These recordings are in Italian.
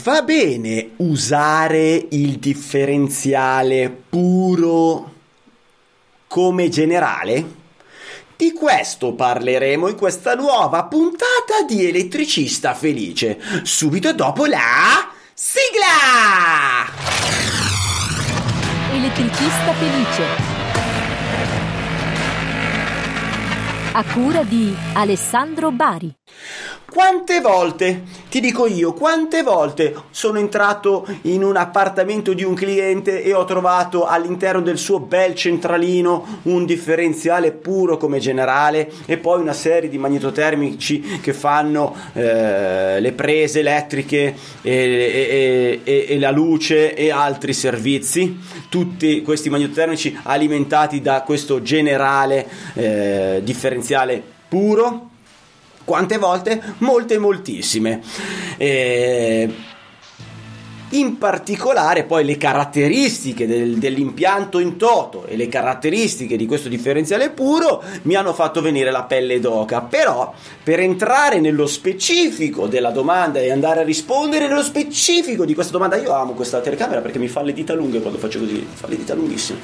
Va bene usare il differenziale puro come generale? Di questo parleremo in questa nuova puntata di Elettricista Felice, subito dopo la sigla! Elettricista Felice. A cura di Alessandro Bari. Quante volte, ti dico io, quante volte sono entrato in un appartamento di un cliente e ho trovato all'interno del suo bel centralino un differenziale puro come generale e poi una serie di magnetotermici che fanno eh, le prese elettriche e, e, e, e la luce e altri servizi, tutti questi magnetotermici alimentati da questo generale eh, differenziale puro quante volte? Molte, moltissime. E in particolare poi le caratteristiche del, dell'impianto in toto e le caratteristiche di questo differenziale puro mi hanno fatto venire la pelle d'oca. Però per entrare nello specifico della domanda e andare a rispondere nello specifico di questa domanda io amo questa telecamera perché mi fa le dita lunghe quando faccio così fa le dita lunghissime.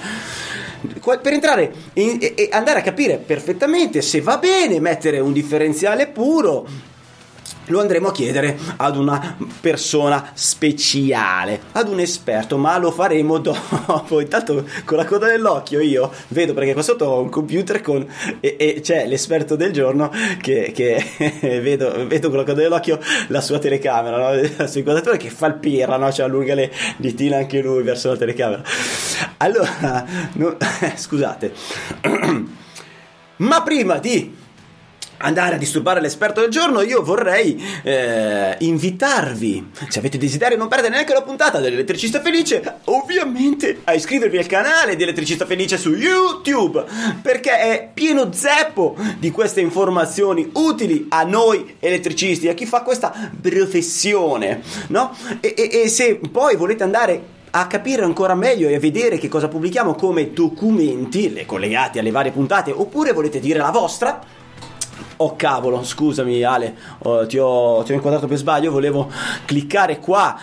Per entrare e andare a capire perfettamente se va bene mettere un differenziale puro lo andremo a chiedere ad una persona speciale, ad un esperto, ma lo faremo dopo. Intanto con la coda dell'occhio io vedo perché qua sotto ho un computer con e, e c'è l'esperto del giorno che, che vedo, vedo, con la coda dell'occhio la sua telecamera, no? la sua inquadratura che fa il pirra, no? cioè allunga le ditine anche lui verso la telecamera. Allora, no, scusate, ma prima di andare a disturbare l'esperto del giorno, io vorrei eh, invitarvi, se avete desiderio non perdere neanche la puntata dell'Elettricista Felice, ovviamente a iscrivervi al canale di Elettricista Felice su YouTube, perché è pieno zeppo di queste informazioni utili a noi elettricisti, a chi fa questa professione, no? E, e, e se poi volete andare a capire ancora meglio e a vedere che cosa pubblichiamo come documenti collegati alle varie puntate, oppure volete dire la vostra, Oh cavolo, scusami Ale, oh, ti, ho, ti, ho, inquadrato per sbaglio, volevo cliccare qua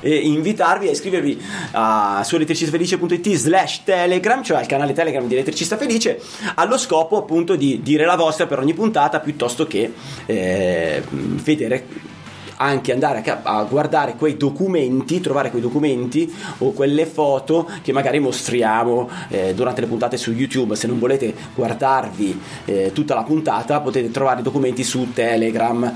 e invitarvi a iscrivervi a, su elettricistafelice.it slash telegram, cioè al canale telegram di Elettricista Felice, allo scopo appunto di dire la vostra per ogni puntata piuttosto che eh, vedere anche andare a, a, guardare quei documenti, trovare quei documenti o quelle foto che magari mostriamo eh, durante le puntate su YouTube. Se non volete guardarvi eh, tutta la puntata, potete trovare i documenti su Telegram.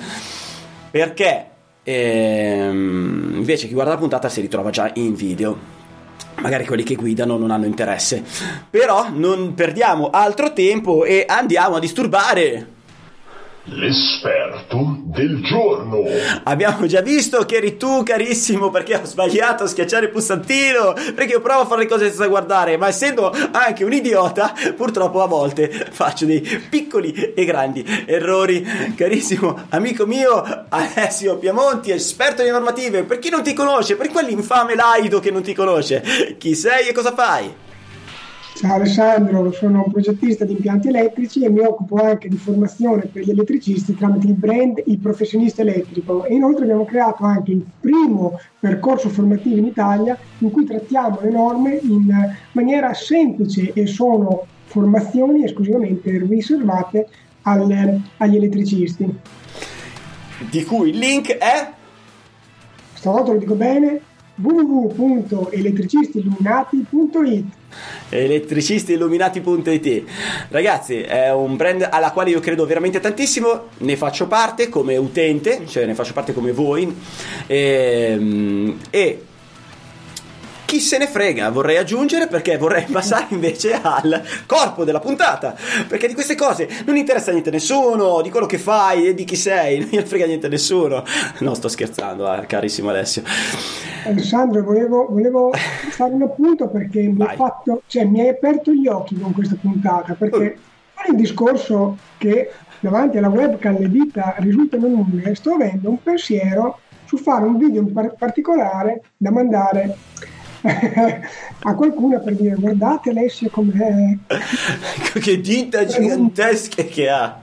Perché ehm, invece chi guarda la puntata si ritrova già in video magari quelli che guidano non hanno interesse. Però non perdiamo altro tempo e andiamo a disturbare L'esperto del giorno. Abbiamo già visto che eri tu, carissimo, perché ho sbagliato a schiacciare il pulsantino. Perché io provo a fare le cose senza guardare, ma essendo anche un idiota, purtroppo a volte faccio dei piccoli e grandi errori. Carissimo amico mio, Alessio Piamonti, esperto di normative. Per chi non ti conosce, per quell'infame laido che non ti conosce, chi sei e cosa fai? Ciao Alessandro, sono un progettista di impianti elettrici e mi occupo anche di formazione per gli elettricisti tramite il brand Il Professionista Elettrico e inoltre abbiamo creato anche il primo percorso formativo in Italia in cui trattiamo le norme in maniera semplice e sono formazioni esclusivamente riservate al, agli elettricisti. Di cui il link è? Stavolta lo dico bene, www.elettricistiilluminati.it elettricistiilluminati.it ragazzi è un brand alla quale io credo veramente tantissimo ne faccio parte come utente cioè ne faccio parte come voi e, ehm, e chi se ne frega, vorrei aggiungere perché vorrei passare invece al corpo della puntata, perché di queste cose non interessa niente a nessuno, di quello che fai e di chi sei, non gli frega niente a nessuno. No, sto scherzando, eh, carissimo Alessio. Alessandro, volevo, volevo fare un appunto perché mi, fatto, cioè, mi, hai aperto gli occhi con questa puntata, perché fare il discorso che davanti alla webcam le dita risultano lunghe, sto avendo un pensiero su fare un video in particolare da mandare a qualcuno per dire guardate Alessio com'è che dita gigantesche che ha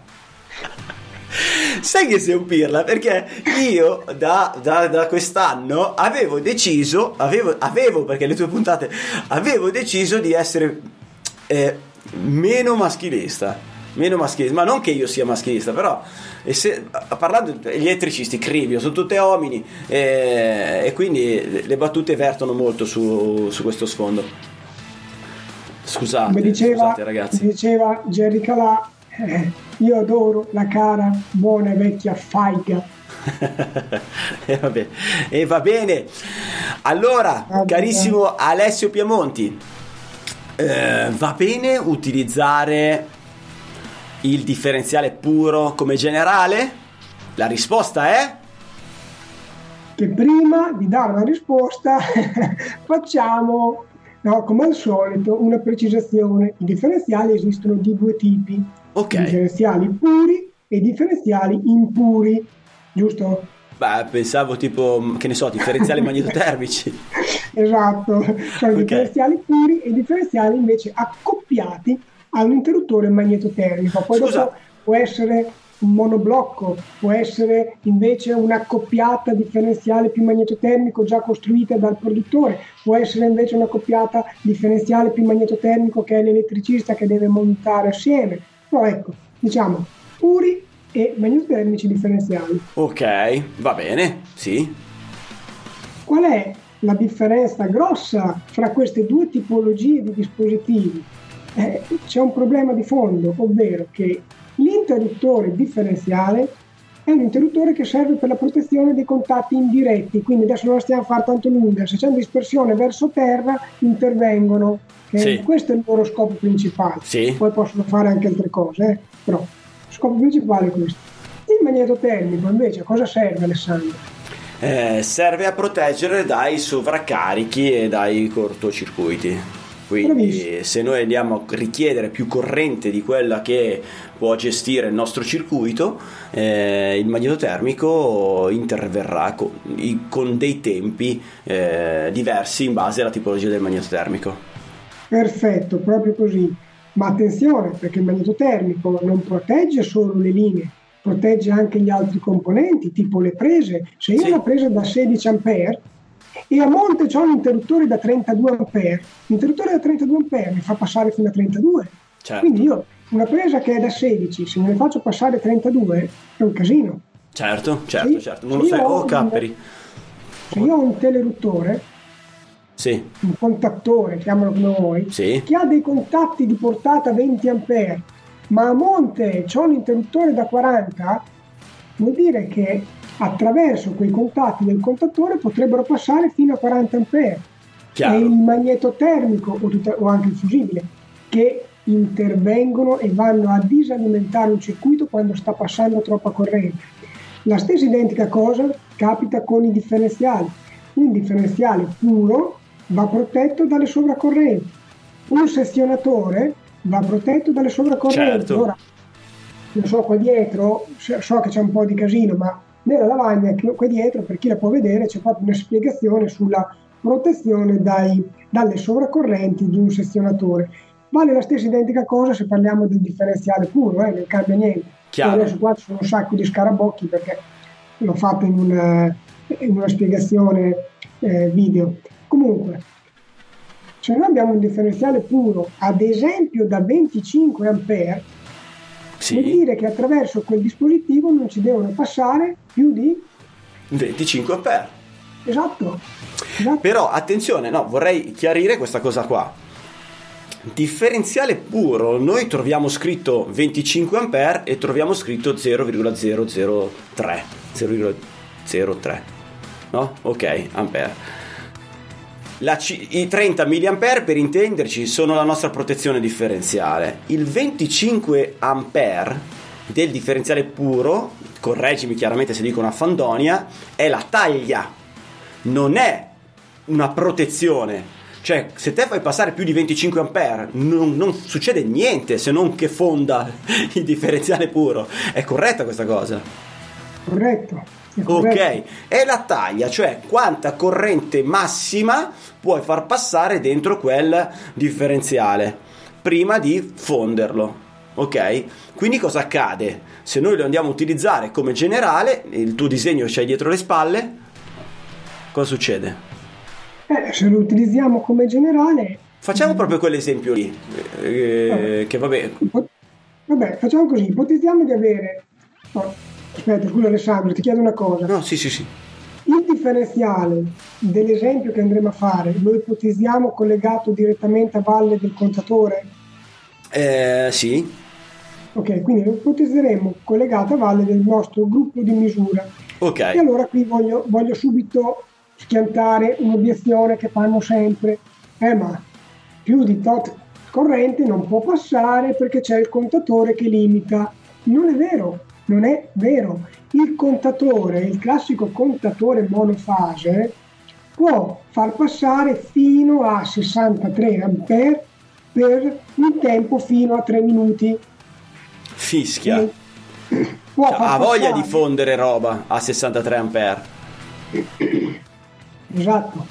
sai che sei un pirla perché io da, da, da quest'anno avevo deciso, avevo, avevo, perché le tue puntate, avevo deciso di essere eh, meno maschilista. Meno maschilista, ma non che io sia maschilista, però se, parlando degli elettricisti, cribio, sono tutte uomini eh, e quindi le battute vertono molto su, su questo sfondo. Scusate, diceva, scusate ragazzi. Mi diceva Jerry Calà, eh, io adoro la cara, buona vecchia faiga. e, va bene. e va bene. Allora, va carissimo bene. Alessio Piemonti, eh, va bene utilizzare il differenziale puro come generale? La risposta è? Che prima di dare la risposta facciamo, no, come al solito, una precisazione. I differenziali esistono di due tipi. Okay. Differenziali puri e differenziali impuri, giusto? Beh, pensavo tipo, che ne so, differenziali magnetotermici. esatto, cioè okay. differenziali puri e differenziali invece accoppiati a un interruttore magnetotermico. Poi Scusa. dopo può essere un monoblocco, può essere invece un'accoppiata differenziale più magnetotermico già costruita dal produttore, può essere invece un'accoppiata differenziale più magnetotermico che è l'elettricista che deve montare assieme. Però ecco, diciamo, puri e magnetotermici differenziali. Ok, va bene, sì. Qual è la differenza grossa fra queste due tipologie di dispositivi? eh, c'è un problema di fondo, ovvero che l'interruttore differenziale è un interruttore che serve per la protezione dei contatti indiretti, quindi adesso non la stiamo a fare tanto lunga, se c'è una dispersione verso terra intervengono, okay? sì. questo è il loro scopo principale, sì. poi possono fare anche altre cose, eh? però lo scopo principale è questo. Il magnetotermico invece a cosa serve Alessandro? Eh, serve a proteggere dai sovraccarichi e dai cortocircuiti. Quindi se noi andiamo a richiedere più corrente di quella che può gestire il nostro circuito, eh, il magnetotermico interverrà con, con dei tempi eh, diversi in base alla tipologia del magnetotermico. Perfetto, proprio così. Ma attenzione perché il magnetotermico non protegge solo le linee, protegge anche gli altri componenti, tipo le prese. Se io sì. ho una presa da 16 A e a monte c'è un interruttore da 32 A. L'interruttore da 32 A mi fa passare fino a 32. Certo. Quindi io una presa che è da 16, se me ne faccio passare 32 è un casino. Certo, certo, se certo. Non lo sai, oh capperi. Se io ho un teleruttore, sì. un contattore, chiamalo come vuoi, sì. che ha dei contatti di portata 20 A, ma a monte c'è un interruttore da 40, vuol dire che attraverso quei contatti del contattore potrebbero passare fino a 40 A. È il magnetotermico o, tutta, o anche il fusibile che intervengono e vanno a disalimentare un circuito quando sta passando troppa corrente. La stessa identica cosa capita con i differenziali. Un differenziale puro va protetto dalle sovracorrenti. Un sezionatore va protetto dalle sovracorrenti. Certo. Ora, non so qua dietro, so che c'è un po' di casino, ma nella lavagna qui dietro, per chi la può vedere, c'è proprio una spiegazione sulla protezione dai, dalle sovraccorrenti di un sezionatore. Vale la stessa identica cosa se parliamo del differenziale puro, eh, non cambia niente. Chiaro. Adesso qua ci sono un sacco di scarabocchi perché l'ho fatto in una, in una spiegazione eh, video. Comunque, se noi abbiamo un differenziale puro, ad esempio da 25 A, sì. vuol dire che attraverso quel dispositivo non ci devono passare più di 25 A. Esatto. esatto. Però attenzione, no, vorrei chiarire questa cosa qua. Differenziale puro, noi troviamo scritto 25 A e troviamo scritto 0,003. 0,03. No? Ok, ampere. C- I 30 mA per intenderci sono la nostra protezione differenziale. Il 25 A del differenziale puro, correggimi chiaramente se dico una fandonia, è la taglia, non è una protezione. Cioè, se te fai passare più di 25 A, non, non succede niente se non che fonda il differenziale puro. È corretta questa cosa? Corretto. Ok, è la taglia, cioè quanta corrente massima puoi far passare dentro quel differenziale prima di fonderlo. ok? Quindi cosa accade? Se noi lo andiamo a utilizzare come generale, il tuo disegno c'hai dietro le spalle, cosa succede? Eh, se lo utilizziamo come generale... Facciamo proprio quell'esempio lì, eh, Vabbè. che vabbè, Vabbè, facciamo così, ipotizziamo di avere... aspetta, scusa Alessandro, ti chiedo una cosa. no, sì, sì, sì. Il differenziale dell'esempio che andremo a fare lo ipotizziamo collegato direttamente a valle del contatore? Eh, sì, Ok, quindi lo ipotizzeremo collegato a valle del nostro gruppo di misura. ok. E allora qui voglio, voglio subito schiantare un'obiezione che fanno sempre. Eh ma più di tot corrente non può passare perché c'è il contatore che limita. Non è vero, non è vero. Il contatore, il classico contatore monofase, può far passare fino a 63 ampere per un tempo fino a 3 minuti. Fischia. Può Cioè, ha voglia di fondere roba a 63 ampere. Esatto.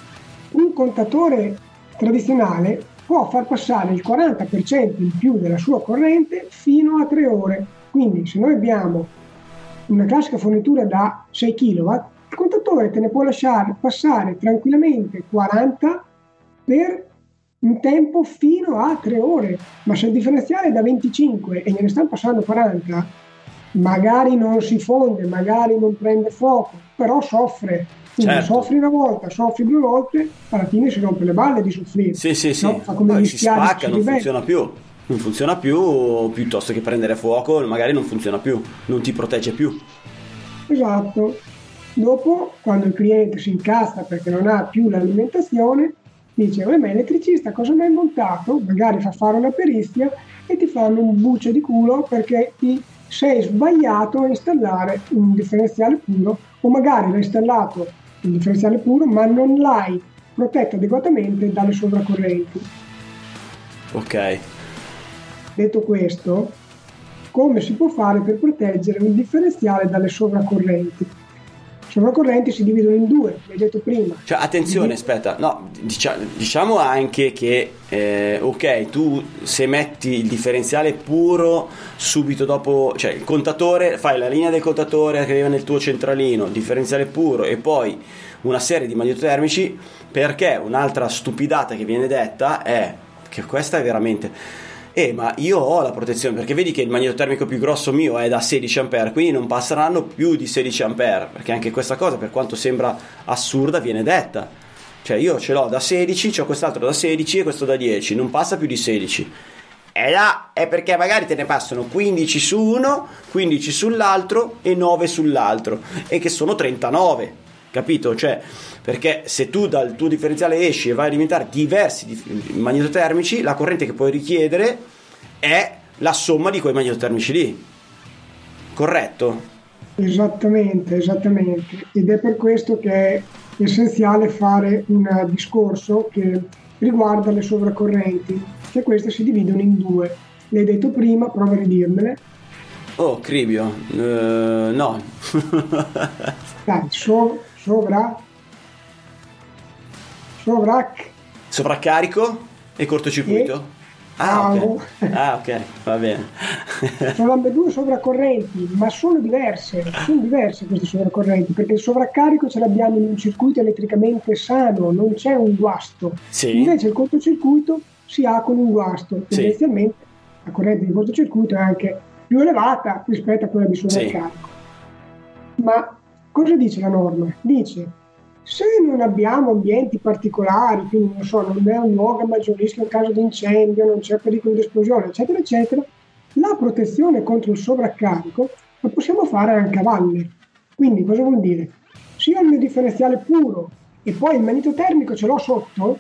Un contatore tradizionale può far passare il 40% in più della sua corrente fino a 3 ore. Quindi se noi abbiamo una classica fornitura da 6 kW, il contatore te ne può lasciare passare tranquillamente 40 per un tempo fino a 3 ore. Ma se il differenziale è da 25 e gliene stanno passando 40, magari non si fonde, magari non prende fuoco, però soffre. Quindi Certo. soffri una volta, soffri due volte, alla fine si rompe le balle di soffrire. Sì, sì, sì. No? Fa come Poi gli si spacca, non funziona più. Non funziona più, piuttosto che prendere fuoco, magari non funziona più, non ti protegge più. Esatto. Dopo, quando il cliente si incassa perché non ha più l'alimentazione, dice, "Uè, ma elettricista cosa mi hai montato? Magari fa fare una perizia e ti fanno un buccio di culo perché ti sei sbagliato a installare un differenziale puro o magari l'hai installato il differenziale puro ma non l'hai protetto adeguatamente dalle sovracorrenti. Ok. Detto questo, come si può fare per proteggere un differenziale dalle sovracorrenti? Sovracorrenti si dividono in due, l'hai detto prima. Cioè, attenzione, aspetta, no, dicia- diciamo anche che, eh, ok, tu se metti il differenziale puro subito dopo, cioè il contatore, fai la linea del contatore che arriva nel tuo centralino, differenziale puro e poi una serie di magnetotermici, perché un'altra stupidata che viene detta è, che questa è veramente... Eh, ma io ho la protezione perché vedi che il magnetotermico più grosso mio è da 16 A, quindi non passeranno più di 16 A, perché anche questa cosa, per quanto sembra assurda, viene detta. Cioè, io ce l'ho da 16, ho quest'altro da 16 e questo da 10, non passa più di 16. E là è perché magari te ne passano 15 su uno, 15 sull'altro e 9 sull'altro, e che sono 39. Capito? Cioè, perché se tu dal tuo differenziale esci e vai a alimentare diversi dif- magnetotermici, la corrente che puoi richiedere è la somma di quei magnetotermici lì. Corretto? Esattamente, esattamente. Ed è per questo che è essenziale fare un discorso che riguarda le sovracorrenti, che queste si dividono in due. L'hai detto prima, prova a ridirmele. Oh, Cribio, eh, no. Dai, so- sovra... Sovrac... Sovraccarico e cortocircuito? Ah, ok. Ah, ok, va bene. Sono ambedue sovracorrenti, ma sono diverse, sono diverse queste sovracorrenti, perché il sovraccarico ce l'abbiamo in un circuito elettricamente sano, non c'è un guasto. Sì. Invece il cortocircuito si ha con un guasto. Sì. Tendenzialmente la corrente di cortocircuito è anche più elevata rispetto a quella di sovraccarico. Ma cosa dice la norma? Dice se non abbiamo ambienti particolari, quindi non so, non è un luogo a maggior rischio in caso di incendio, non c'è pericolo di esplosione, eccetera, eccetera, la protezione contro il sovraccarico la possiamo fare anche a valle. Quindi cosa vuol dire? Se io ho il mio differenziale puro e poi il manito termico ce l'ho sotto,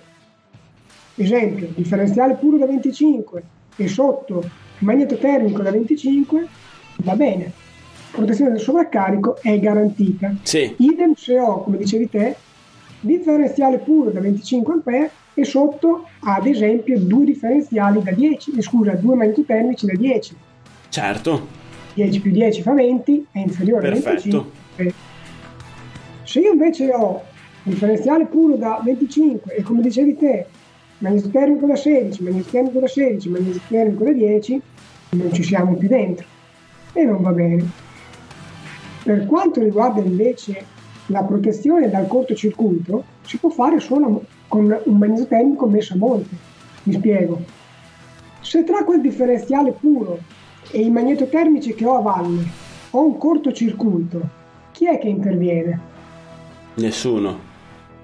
esempio, differenziale puro da 25 e sotto il magneto termico da 25, va bene. Protezione del sovraccarico è garantita. Sì, Idem se ho, come dicevi te, differenziale puro da 25 A e sotto, ad esempio, due differenziali da 10, eh, scusa, due magnetotermici da 10. certo. 10 più 10 fa 20, è inferiore Perfetto. a 25. Se io invece ho differenziale puro da 25 e come dicevi te, magneto termico da 16, magneto termico da 16, magneto termico da 10, non ci siamo più dentro e non va bene. Per quanto riguarda invece la protezione dal cortocircuito, si può fare solo con un magnesio termico messo a monte. Mi spiego. Se tra quel differenziale puro e i magnetotermici che ho a valle ho un cortocircuito, chi è che interviene? Nessuno.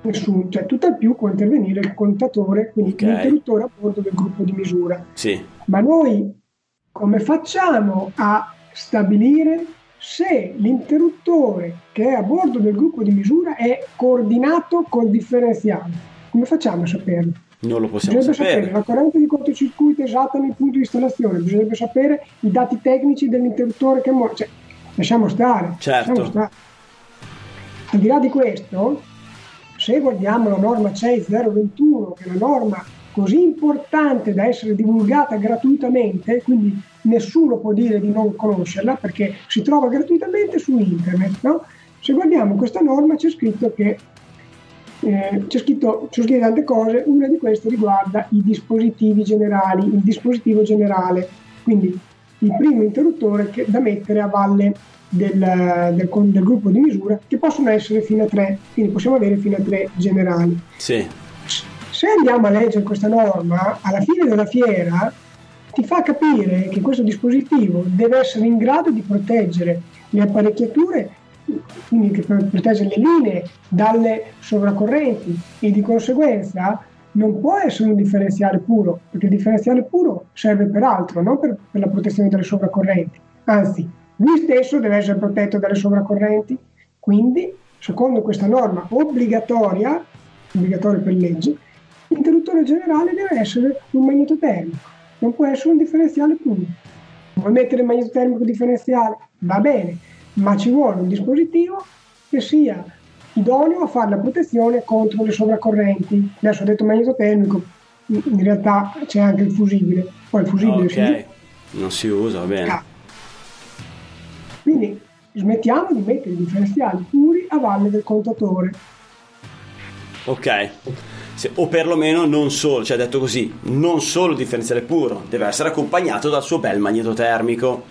Nessuno, cioè tutt'al più può intervenire il contatore, quindi okay. l'interruttore a bordo del gruppo di misura. Sì. Ma noi come facciamo a stabilire se l'interruttore che è a bordo del gruppo di misura è coordinato col differenziale? Come facciamo a saperlo? Non lo possiamo bisognerebbe sapere. sapere la corrente di cortocircuito esatta nel punto di installazione, bisognerebbe sapere i dati tecnici dell'interruttore che muore. Cioè, lasciamo stare. Certo. Lasciamo stare. Al di là di questo, se guardiamo la norma CEI 021, che è una norma così importante da essere divulgata gratuitamente, quindi nessuno può dire di non conoscerla perché si trova gratuitamente su internet. No? Se guardiamo questa norma c'è scritto che eh, c'è scritto, c'è scritto tante cose, una di queste riguarda i dispositivi generali, il dispositivo generale, quindi il primo interruttore che, da mettere a valle del, del, del, gruppo di misura, che possono essere fino a tre, quindi possiamo avere fino a tre generali. Sì. Se andiamo a leggere questa norma, alla fine della fiera ti fa capire che questo dispositivo deve essere in grado di proteggere le apparecchiature quindi proteggere le linee dalle sovraccorrenti e di conseguenza non può essere un differenziale puro, perché il differenziale puro serve per altro, non per, per la protezione dalle sovraccorrenti. Anzi, lui stesso deve essere protetto dalle sovraccorrenti, quindi, secondo questa norma obbligatoria, obbligatoria per legge, l'interruttore generale deve essere un magnetotermico, non può essere un differenziale puro. Vuoi mettere il magnetotermico differenziale? Va bene, ma ci vuole un dispositivo che sia idoneo a fare la protezione contro le sovraccorrenti. Adesso ho detto magnetotermico, in realtà c'è anche il fusibile. Poi il fusibile okay. non si usa, va bene. Ah. Quindi smettiamo di mettere i differenziali puri a valle del contatore. Ok. Se, o perlomeno non solo, cioè detto così, non solo il differenziale puro, deve essere accompagnato dal suo bel magnetotermico.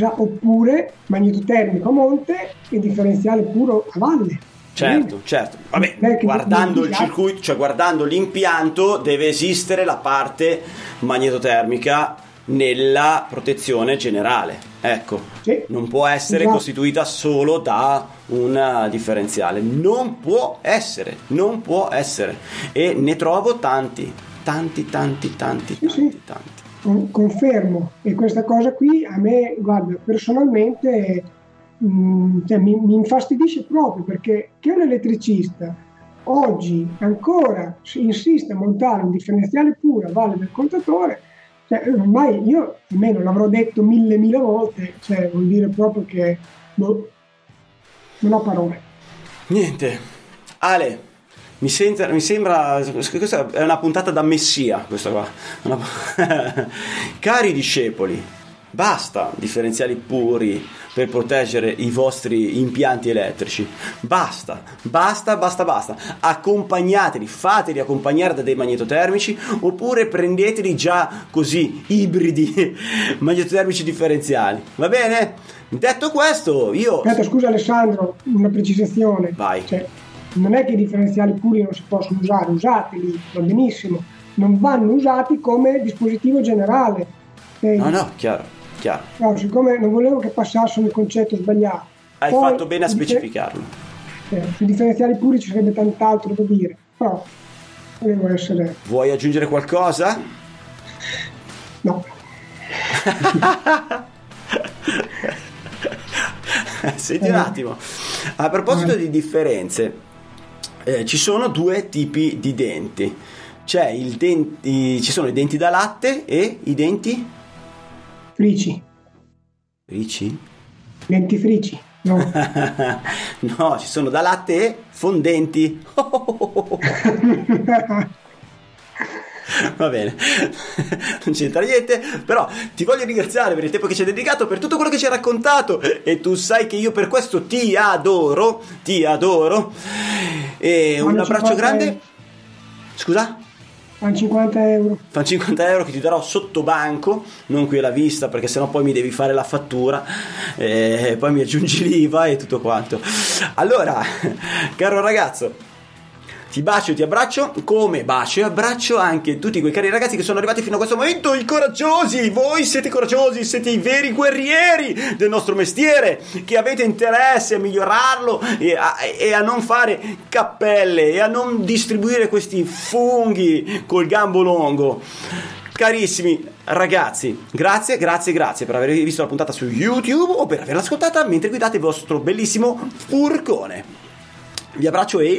Oppure magnetotermico a monte e differenziale puro a valle. Certo, certo. Vabbè, guardando il circuito, cioè guardando l'impianto, deve esistere la parte magnetotermica nella protezione generale. Ecco, sì. non può essere esatto. costituita solo da un differenziale. Non può essere, non può essere. E ne trovo tanti, tanti, tanti, tanti, sì, tanti, sì. tanti. Confermo. E questa cosa qui a me, guarda, personalmente mh, cioè, mi, mi infastidisce proprio perché che un elettricista oggi ancora insiste a montare un differenziale puro a valle del contatore cioè, ormai io almeno l'avrò detto mille mille volte, cioè vuol dire proprio che boh, non ho parole. Niente. Ale, mi, sente, mi, sembra questa è una puntata da messia questa qua. Una... Cari discepoli, basta differenziali puri per proteggere i vostri impianti elettrici. Basta, basta, basta, basta. Accompagnateli, fateli accompagnare da dei magnetotermici oppure prendeteli già così ibridi magnetotermici differenziali. Va bene? Detto questo, io Aspetta, scusa Alessandro, una precisazione. Vai. Cioè, non è che i differenziali puri non si possono usare, usateli, va benissimo. Non vanno usati come dispositivo generale. Eh, no, no, chiaro. Chiaro. No, siccome non volevo che passassero il concetto sbagliato. Hai Poi, fatto bene a specificarlo. Eh, sui differenziali puri ci sarebbe tant'altro da dire, però volevo essere... Vuoi aggiungere qualcosa? No. Senti un attimo, a proposito di differenze, eh, ci sono due tipi di denti. C'è il denti, ci sono i denti da latte e i denti Frici. Frici? Denti frici, no. no, ci sono da latte e fondenti. Va bene, non c'entra niente, però ti voglio ringraziare per il tempo che ci hai dedicato, per tutto quello che ci hai raccontato e tu sai che io per questo ti adoro, ti adoro. E un abbraccio grande. Scusa? Fanno 50 euro. Fanno 50 euro che ti darò sotto banco, non qui alla vista, perché sennò poi mi devi fare la fattura, e poi mi aggiungi l'IVA e tutto quanto. Allora, caro ragazzo, ti bacio, ti abbraccio, come bacio e abbraccio anche tutti quei cari ragazzi che sono arrivati fino a questo momento, i coraggiosi, voi siete coraggiosi, siete i veri guerrieri del nostro mestiere, che avete interesse a migliorarlo e a, e a non fare cappelle e a non distribuire questi funghi col gambo lungo. Carissimi ragazzi, grazie, grazie, grazie per aver visto la puntata su YouTube o per averla ascoltata mentre guidate il vostro bellissimo furgone. Vi abbraccio e